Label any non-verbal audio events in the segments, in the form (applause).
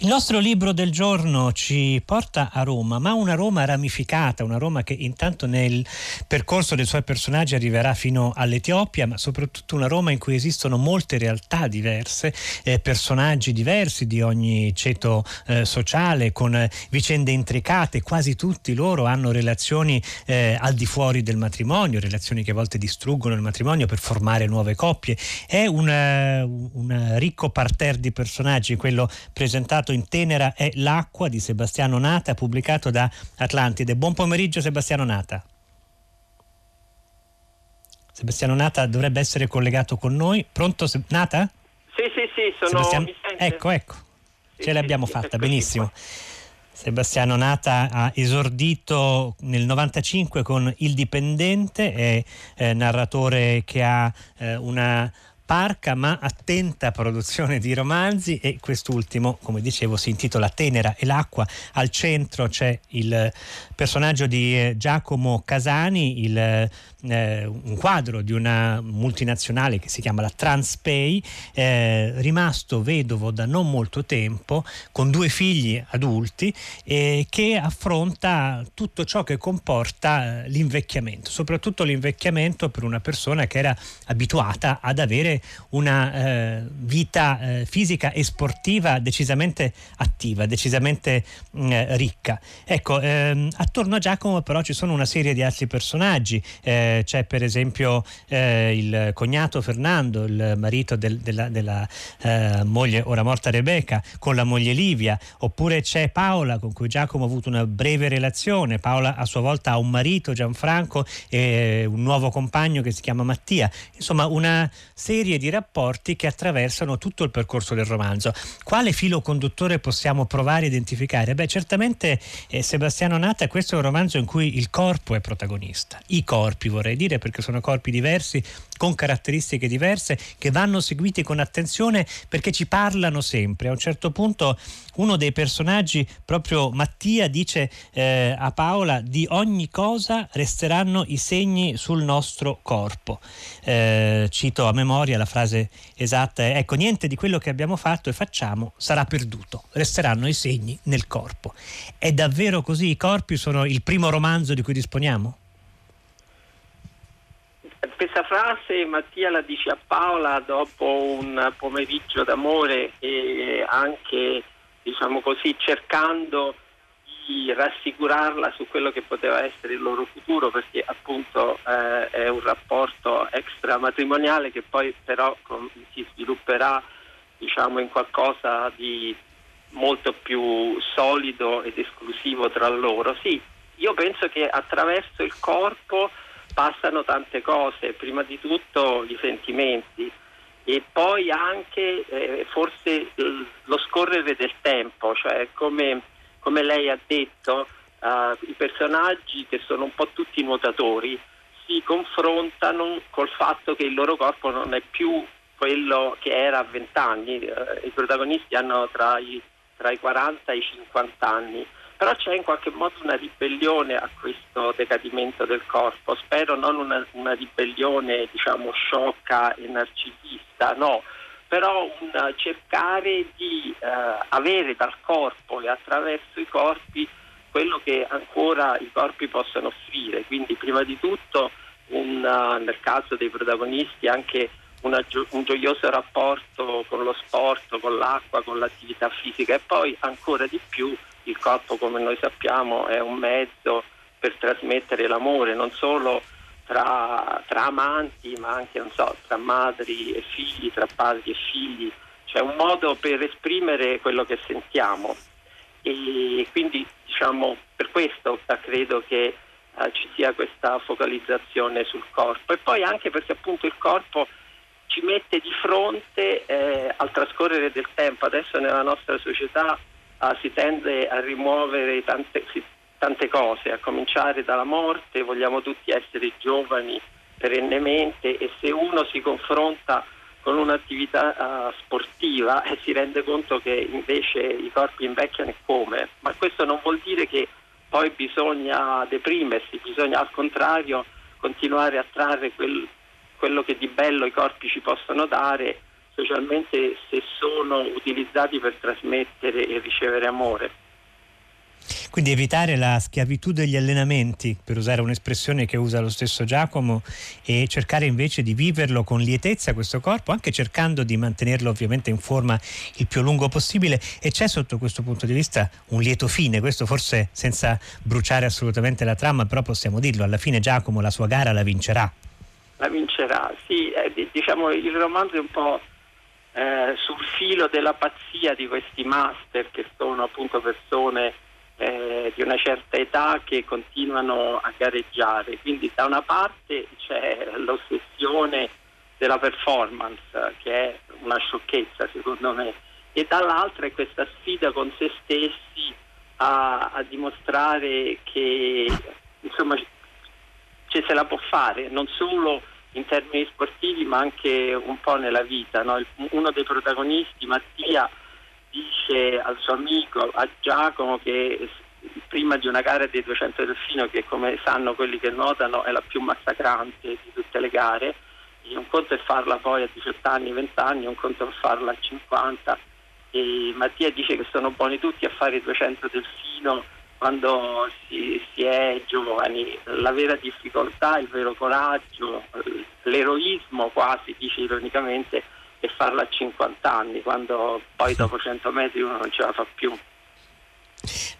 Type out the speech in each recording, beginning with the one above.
Il nostro libro del giorno ci porta a Roma, ma una Roma ramificata, una Roma che intanto nel percorso dei suoi personaggi arriverà fino all'Etiopia, ma soprattutto una Roma in cui esistono molte realtà diverse, eh, personaggi diversi di ogni ceto eh, sociale, con eh, vicende intricate, quasi tutti loro hanno relazioni eh, al di fuori del matrimonio, relazioni che a volte distruggono il matrimonio per formare nuove coppie. È un ricco parterre di personaggi, quello presentato in Tenera è L'acqua di Sebastiano Nata, pubblicato da Atlantide. Buon pomeriggio Sebastiano Nata. Sebastiano Nata dovrebbe essere collegato con noi. Pronto Nata? Sì, sì, sì, sono... Sebastiano... Ecco, ecco, sì, ce l'abbiamo sì, fatta, benissimo. Sebastiano Nata ha esordito nel 95 con Il Dipendente, è eh, narratore che ha eh, una parca ma attenta produzione di romanzi e quest'ultimo, come dicevo, si intitola Tenera e l'acqua. Al centro c'è il personaggio di eh, Giacomo Casani, il, eh, un quadro di una multinazionale che si chiama la Transpay, eh, rimasto vedovo da non molto tempo, con due figli adulti, eh, che affronta tutto ciò che comporta eh, l'invecchiamento, soprattutto l'invecchiamento per una persona che era abituata ad avere una eh, vita fisica e sportiva decisamente attiva, decisamente mh, ricca. Ecco, ehm, Attorno a Giacomo però ci sono una serie di altri personaggi, eh, c'è per esempio eh, il cognato Fernando, il marito del, della, della eh, moglie ora morta Rebecca, con la moglie Livia, oppure c'è Paola con cui Giacomo ha avuto una breve relazione, Paola a sua volta ha un marito Gianfranco e un nuovo compagno che si chiama Mattia, insomma una serie di rapporti che attraversano tutto il percorso del romanzo. Quale filo conduttore possiamo provare a identificare? Beh, certamente eh, Sebastiano Nata questo è un romanzo in cui il corpo è protagonista, i corpi vorrei dire perché sono corpi diversi con caratteristiche diverse che vanno seguiti con attenzione perché ci parlano sempre. A un certo punto uno dei personaggi, proprio Mattia, dice eh, a Paola di ogni cosa resteranno i segni sul nostro corpo. Eh, cito a memoria la frase esatta, ecco niente di quello che abbiamo fatto e facciamo sarà perduto, resteranno i segni nel corpo. È davvero così? I corpi sono il primo romanzo di cui disponiamo? Questa frase Mattia la dice a Paola dopo un pomeriggio d'amore e anche, diciamo così, cercando di rassicurarla su quello che poteva essere il loro futuro perché appunto eh, è un rapporto extramatrimoniale che poi però com- si svilupperà diciamo in qualcosa di molto più solido ed esclusivo tra loro. Sì, io penso che attraverso il corpo passano tante cose, prima di tutto i sentimenti e poi anche eh, forse lo scorrere del tempo, cioè come, come lei ha detto, uh, i personaggi che sono un po' tutti nuotatori si confrontano col fatto che il loro corpo non è più quello che era a vent'anni, uh, i protagonisti hanno tra i, tra i 40 e i 50 anni però c'è in qualche modo una ribellione a questo decadimento del corpo, spero non una, una ribellione diciamo sciocca e narcisista, no, però un cercare di eh, avere dal corpo e attraverso i corpi quello che ancora i corpi possono offrire, quindi prima di tutto un, uh, nel caso dei protagonisti anche una, un gioioso rapporto con lo sport, con l'acqua, con l'attività fisica e poi ancora di più il corpo, come noi sappiamo, è un mezzo per trasmettere l'amore, non solo tra, tra amanti, ma anche so, tra madri e figli, tra padri e figli. C'è un modo per esprimere quello che sentiamo. E quindi diciamo, per questo credo che eh, ci sia questa focalizzazione sul corpo. E poi anche perché appunto il corpo ci mette di fronte eh, al trascorrere del tempo. Adesso nella nostra società uh, si tende a rimuovere tante, si, tante cose, a cominciare dalla morte, vogliamo tutti essere giovani perennemente e se uno si confronta con un'attività uh, sportiva e si rende conto che invece i corpi invecchiano e come, ma questo non vuol dire che poi bisogna deprimersi, bisogna al contrario continuare a trarre quel, quello che di bello i corpi ci possono dare specialmente se sono utilizzati per trasmettere e ricevere amore. Quindi evitare la schiavitù degli allenamenti, per usare un'espressione che usa lo stesso Giacomo, e cercare invece di viverlo con lietezza questo corpo, anche cercando di mantenerlo ovviamente in forma il più lungo possibile. E c'è sotto questo punto di vista un lieto fine, questo forse senza bruciare assolutamente la trama, però possiamo dirlo, alla fine Giacomo la sua gara la vincerà. La vincerà, sì, eh, diciamo il romanzo è un po' eh, sul filo della pazzia di questi master che sono appunto persone eh, di una certa età che continuano a gareggiare. Quindi da una parte c'è l'ossessione della performance, che è una sciocchezza secondo me, e dall'altra è questa sfida con se stessi a, a dimostrare che insomma ce se la può fare, non solo in termini sportivi ma anche un po' nella vita. No? uno dei protagonisti, Mattia, dice al suo amico, a Giacomo, che prima di una gara dei 200 delfino, che come sanno quelli che nuotano è la più massacrante di tutte le gare, un conto è farla poi a 18 anni, 20 anni, un conto è farla a 50 e Mattia dice che sono buoni tutti a fare i 200 delfino quando si, si, è giovani, la vera difficoltà, il vero coraggio, l'eroismo quasi, dice ironicamente, è farla a 50 anni, quando poi dopo 100 metri uno non ce la fa più.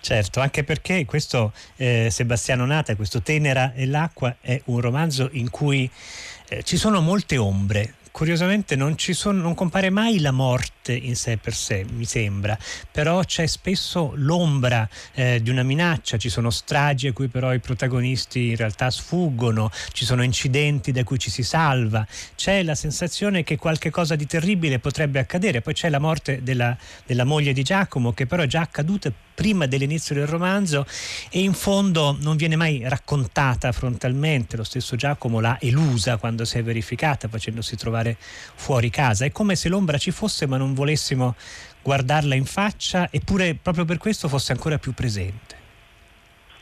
Certo, anche perché questo eh, Sebastiano Nata, questo Tenera e l'acqua è un romanzo in cui eh, ci sono molte ombre, curiosamente non, sono, non, compare mai la morte in sé per sé, mi sembra, però c'è spesso l'ombra eh, di una minaccia, ci sono stragi a cui però i protagonisti in realtà sfuggono, ci sono incidenti da cui ci si salva, c'è la sensazione che qualche cosa di terribile potrebbe accadere, poi c'è la morte della, della moglie di Giacomo che però è già accaduta prima dell'inizio del romanzo e in fondo non viene mai raccontata frontalmente, lo stesso Giacomo l'ha elusa quando si è verificata facendosi trovare fuori casa, è come se l'ombra ci fosse ma non volessimo guardarla in faccia eppure proprio per questo fosse ancora più presente.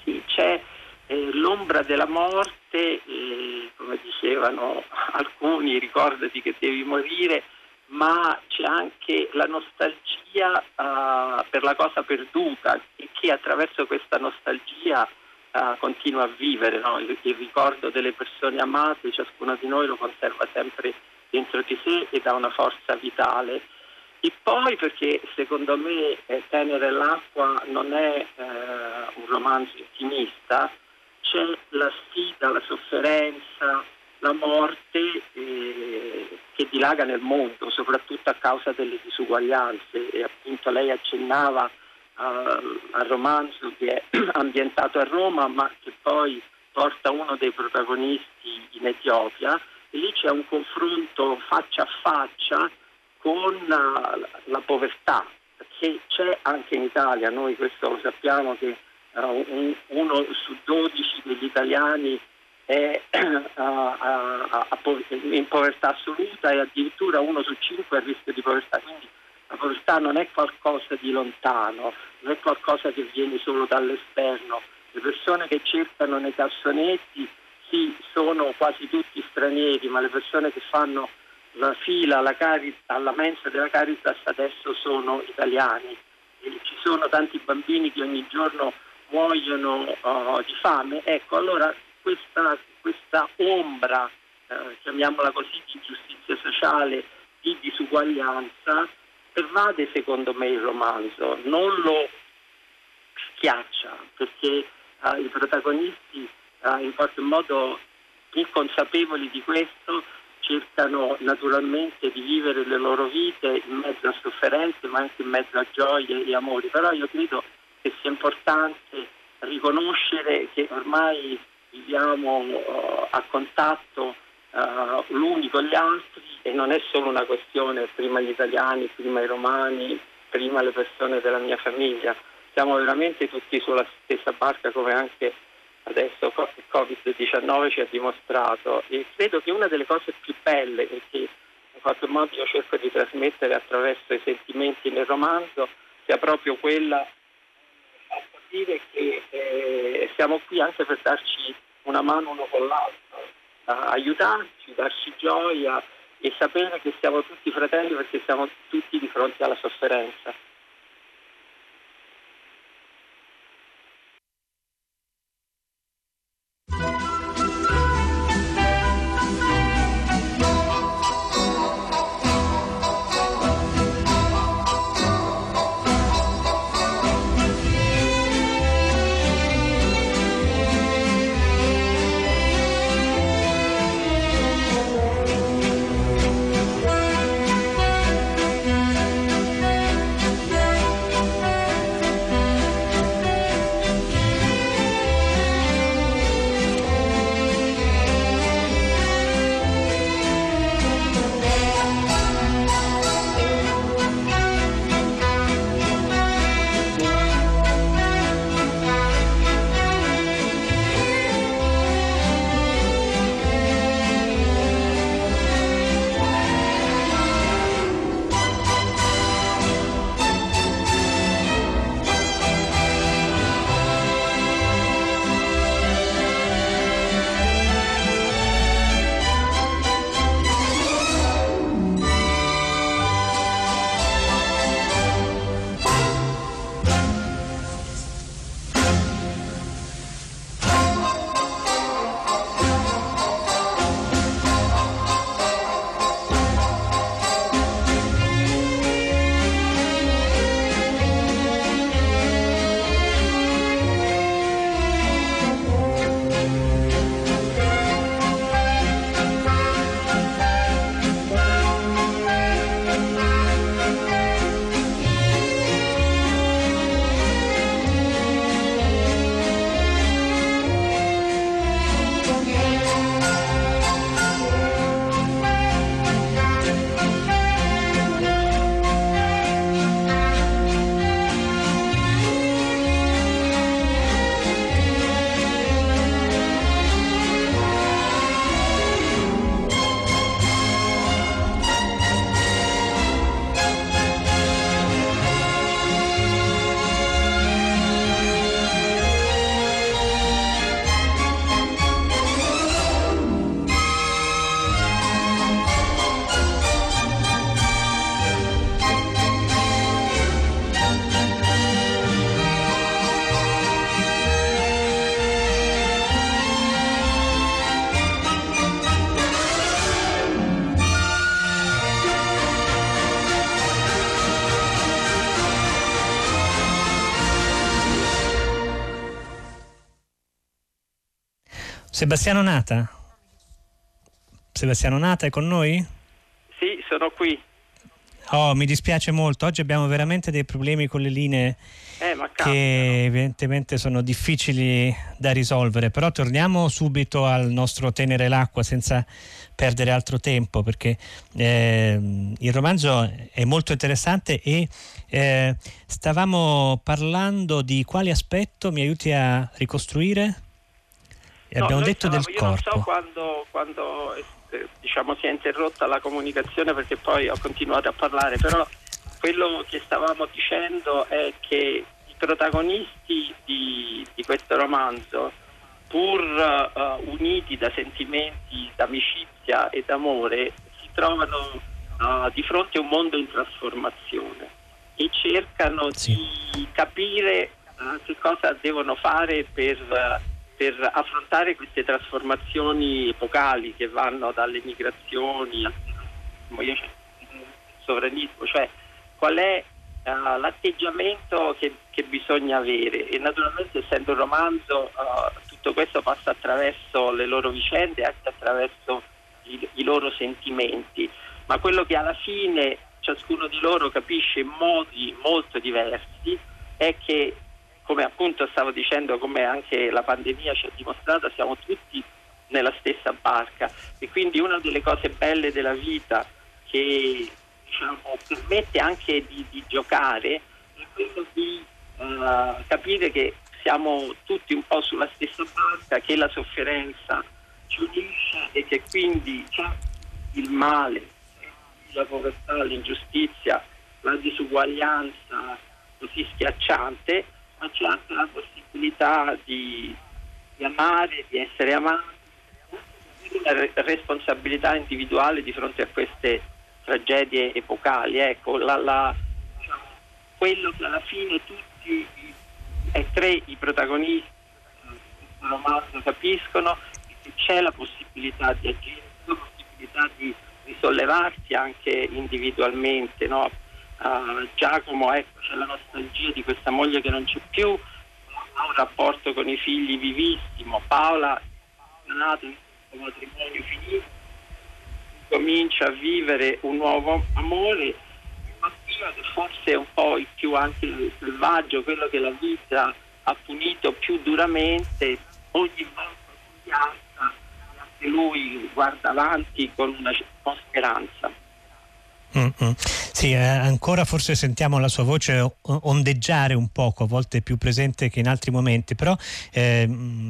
Sì, c'è eh, l'ombra della morte, eh, come dicevano alcuni, ricordati che devi morire, ma c'è anche la nostalgia uh, per la cosa perduta e che attraverso questa nostalgia uh, continua a vivere. No? Il, il, ricordo delle persone amate, ciascuno di noi lo conserva sempre dentro di sé e dà una forza vitale. E poi perché secondo me eh, Tenere l'acqua non è eh, un romanzo intimista, c'è la sfida, la sofferenza, la morte eh, che dilaga nel mondo, soprattutto a causa delle disuguaglianze e appunto lei accennava uh, al romanzo che è (clears throat) ambientato a Roma ma che poi porta uno dei protagonisti in Etiopia c'è un confronto faccia a faccia con uh, la povertà che c'è anche in Italia, noi questo lo sappiamo che uh, un, uno su dodici degli italiani è (clears throat) a, in povertà assoluta e addirittura uno su cinque a rischio di povertà. Quindi la povertà non è qualcosa di lontano, non è qualcosa che viene solo dall'esterno. Le persone che cercano nei cassonetti sì, sono quasi tutti stranieri, ma le persone che fanno la fila alla, cari- alla mensa della Caritas adesso sono italiani. E ci sono tanti bambini che ogni giorno muoiono uh, di fame. Ecco, allora questa, questa ombra, eh, chiamiamola così, di giustizia sociale, di disuguaglianza, pervade secondo me il romanzo, non lo schiaccia, perché eh, i protagonisti in qualche modo inconsapevoli di questo cercano naturalmente di vivere le loro vite in mezzo a sofferenze ma anche in mezzo a gioie e amori, però io credo che sia importante riconoscere che ormai viviamo uh, a contatto uh, l'uni con gli altri e non è solo una questione prima gli italiani, prima i romani, prima le persone della mia famiglia. Siamo veramente tutti sulla stessa barca come anche adesso il Covid-19 ci ha dimostrato e credo che una delle cose più belle che in qualche modo io cerco di trasmettere attraverso i sentimenti nel romanzo sia proprio quella di dire che eh, siamo qui anche per darci una mano uno con l'altro, aiutarci, darci gioia e sapere che siamo tutti fratelli perché siamo tutti di fronte alla sofferenza. Sebastiano Nata? Sebastiano Nata è con noi? Sì, sono qui. Oh, mi dispiace molto, oggi abbiamo veramente dei problemi con le linee eh, che evidentemente sono difficili da risolvere, però torniamo subito al nostro tenere l'acqua senza perdere altro tempo perché eh, il romanzo è molto interessante e eh, stavamo parlando di quale aspetto mi aiuti a ricostruire? E abbiamo detto del io corpo. non so quando, quando eh, diciamo, si è interrotta la comunicazione perché poi ho continuato a parlare, però quello che stavamo dicendo è che i protagonisti di, di questo romanzo, pur uh, uniti da sentimenti d'amicizia e d'amore, si trovano uh, di fronte a un mondo in trasformazione e cercano sì. di capire uh, che cosa devono fare per per affrontare queste trasformazioni epocali che vanno dalle migrazioni al sovranismo, cioè qual è uh, l'atteggiamento che, che, bisogna avere? E naturalmente essendo un romanzo uh, tutto questo passa attraverso le loro vicende e anche attraverso i, i loro sentimenti, ma quello che alla fine ciascuno di loro capisce in modi molto diversi è che come appunto stavo dicendo, come anche la pandemia ci ha dimostrato, siamo tutti nella stessa barca. E quindi una delle cose belle della vita che diciamo, permette anche di, di, giocare è quello di uh, capire che siamo tutti un po' sulla stessa barca, che la sofferenza ci unisce e che quindi c'è il male, la povertà, l'ingiustizia, la disuguaglianza così schiacciante ma c'è anche la possibilità di, di amare, di essere amati, una responsabilità individuale di fronte a queste tragedie epocali. Ecco, la, la, diciamo, quello che alla fine tutti e tre i protagonisti del romanzo capiscono è che c'è la possibilità di agire, la possibilità di risollevarsi anche individualmente. No? Uh, Giacomo, ecco, c'è la nostalgia di questa moglie che non c'è più, ha un rapporto con i figli vivissimo. Paola è nato in questo matrimonio finito, comincia a vivere un nuovo amore. Forse è un po' il più anche selvaggio, quello che la vita ha punito più duramente, ogni volta si alza, anche lui guarda avanti con una con speranza. Mm-mm. Sì, eh, ancora forse sentiamo la sua voce ondeggiare un poco, a volte più presente che in altri momenti, però eh,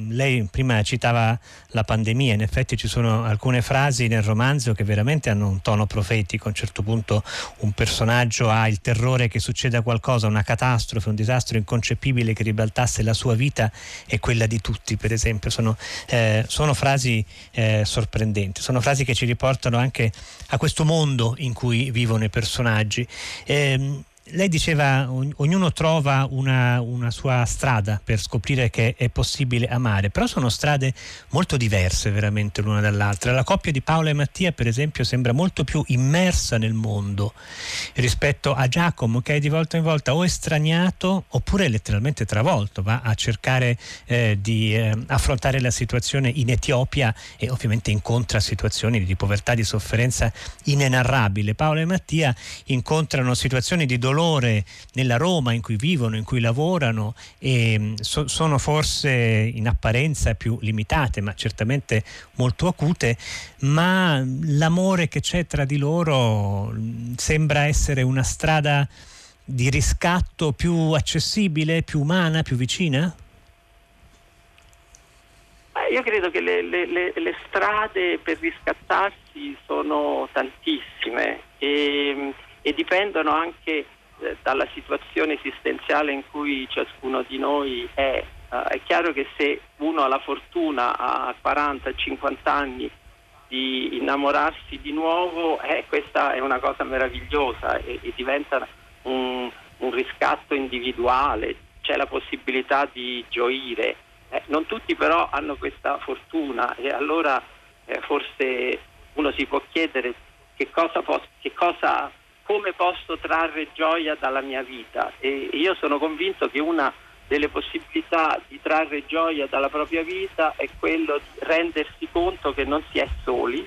lei prima citava la pandemia, in effetti ci sono alcune frasi nel romanzo che veramente hanno un tono profetico, a un certo punto un personaggio ha il terrore che succeda qualcosa, una catastrofe, un disastro inconcepibile che ribaltasse la sua vita e quella di tutti, per esempio, sono, eh, sono frasi eh, sorprendenti, sono frasi che ci riportano anche a questo mondo in cui vivono i personaggi. Eh, lei diceva ognuno trova una, una, sua strada per scoprire che è possibile amare, però sono strade molto diverse veramente l'una dall'altra. La coppia di Paola e Mattia per esempio sembra molto più immersa nel mondo rispetto a Giacomo che è di volta in volta o estraniato oppure letteralmente travolto, va a cercare eh, di eh, affrontare la situazione in Etiopia e ovviamente incontra situazioni di povertà, di sofferenza inenarrabile. Paola e Mattia incontrano situazioni di dolore dolore nella Roma in cui vivono, in cui lavorano e mm, so, sono forse in apparenza più limitate, ma certamente molto acute, ma l'amore che c'è tra di loro mm, sembra essere una strada di riscatto più accessibile, più umana, più vicina? Io credo che le, le, le, le, strade per riscattarsi sono tantissime e, e dipendono anche eh, dalla situazione esistenziale in cui ciascuno di noi è. Uh, è chiaro che se uno ha la fortuna a 40-50 anni di innamorarsi di nuovo, eh, questa è una cosa meravigliosa e, e diventa un, un, riscatto individuale, c'è la possibilità di gioire. Eh, non tutti però hanno questa fortuna e allora eh, forse uno si può chiedere che cosa, posso, che cosa come posso trarre gioia dalla mia vita? E io sono convinto che una delle possibilità di trarre gioia dalla propria vita è quello di rendersi conto che non si è soli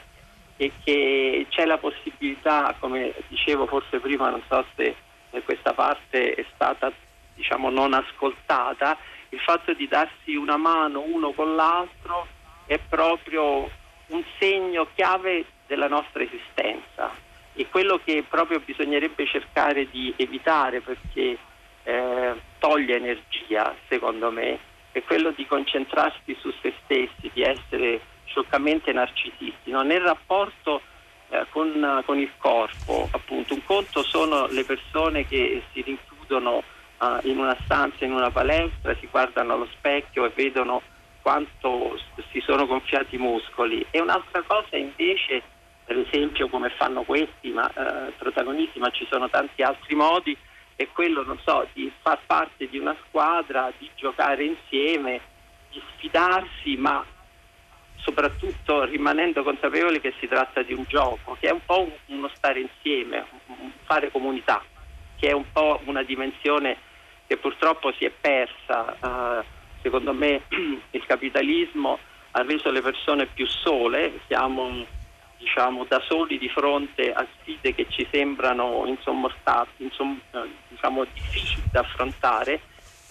e che c'è la possibilità, come dicevo forse prima, non so se questa parte è stata diciamo non ascoltata, il fatto di darsi una mano uno con l'altro è proprio un segno chiave della nostra esistenza e quello che proprio bisognerebbe cercare di evitare perché eh, toglie energia secondo me è quello di concentrarsi su se stessi, di essere scioccamente narcisisti, no? nel rapporto eh, con, con, il corpo, appunto un conto sono le persone che si rinchiudono uh, in una stanza, in una palestra, si guardano allo specchio e vedono quanto si sono gonfiati i muscoli e un'altra cosa invece per esempio come fanno questi ma, eh, protagonisti, ma ci sono tanti altri modi, è quello, so, di far parte di una squadra, di giocare insieme, di sfidarsi, ma soprattutto rimanendo consapevoli che si tratta di un gioco, che è un po' uno stare insieme, fare comunità, che è un po' una dimensione che purtroppo si è persa. Uh, secondo me (clears throat) il capitalismo ha reso le persone più sole, siamo diciamo, da soli di fronte a sfide che ci sembrano insom- diciamo, difficili da affrontare,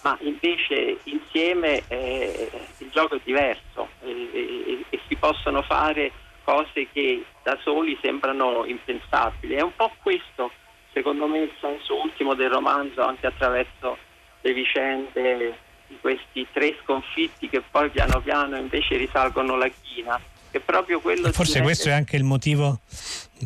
ma invece insieme eh, il gioco è diverso e, e, e, si possono fare cose che da soli sembrano impensabili. È un po' questo, secondo me, il senso ultimo del romanzo, anche attraverso le vicende di questi tre sconfitti che poi piano piano invece risalgono la china è proprio quello Forse questo è anche il motivo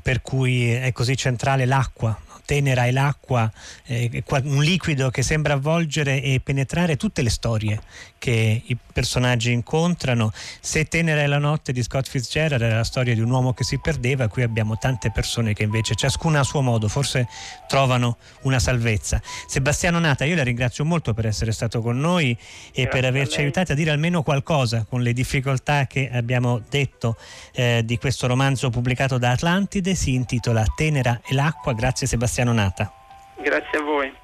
per cui è così centrale l'acqua, tenera è l'acqua, eh, un liquido che sembra avvolgere e penetrare tutte le storie che i personaggi incontrano. Se tenera è la notte di Scott Fitzgerald era la storia di un uomo che si perdeva, qui abbiamo tante persone che invece ciascuna a suo modo forse trovano una salvezza. Sebastiano Nata, io la ringrazio molto per essere stato con noi e Grazie per averci aiutato a dire almeno qualcosa con le difficoltà che abbiamo detto eh, di questo romanzo pubblicato da Atlantide, si intitola Tenera e l'acqua. Grazie Sebastiano Nata. Grazie a voi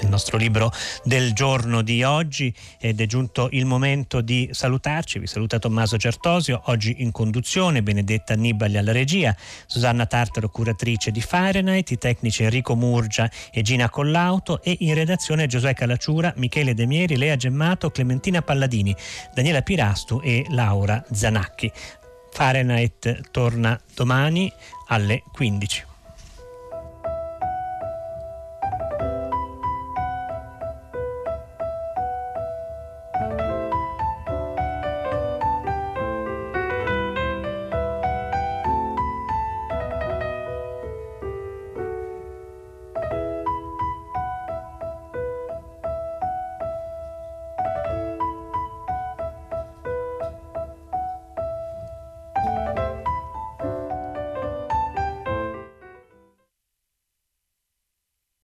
il nostro libro del giorno di oggi ed è giunto il momento di salutarci. Vi saluta Tommaso Certosio, oggi in conduzione, Benedetta Annibali alla regia, Susanna Tartaro curatrice di Fahrenheit, i tecnici Enrico Murgia e Gina Collauto e in redazione Giosuè Calacciura, Michele Demieri, Lea Gemmato, Clementina Palladini, Daniela Pirastu e Laura Zanacchi. Fahrenheit torna domani alle 15.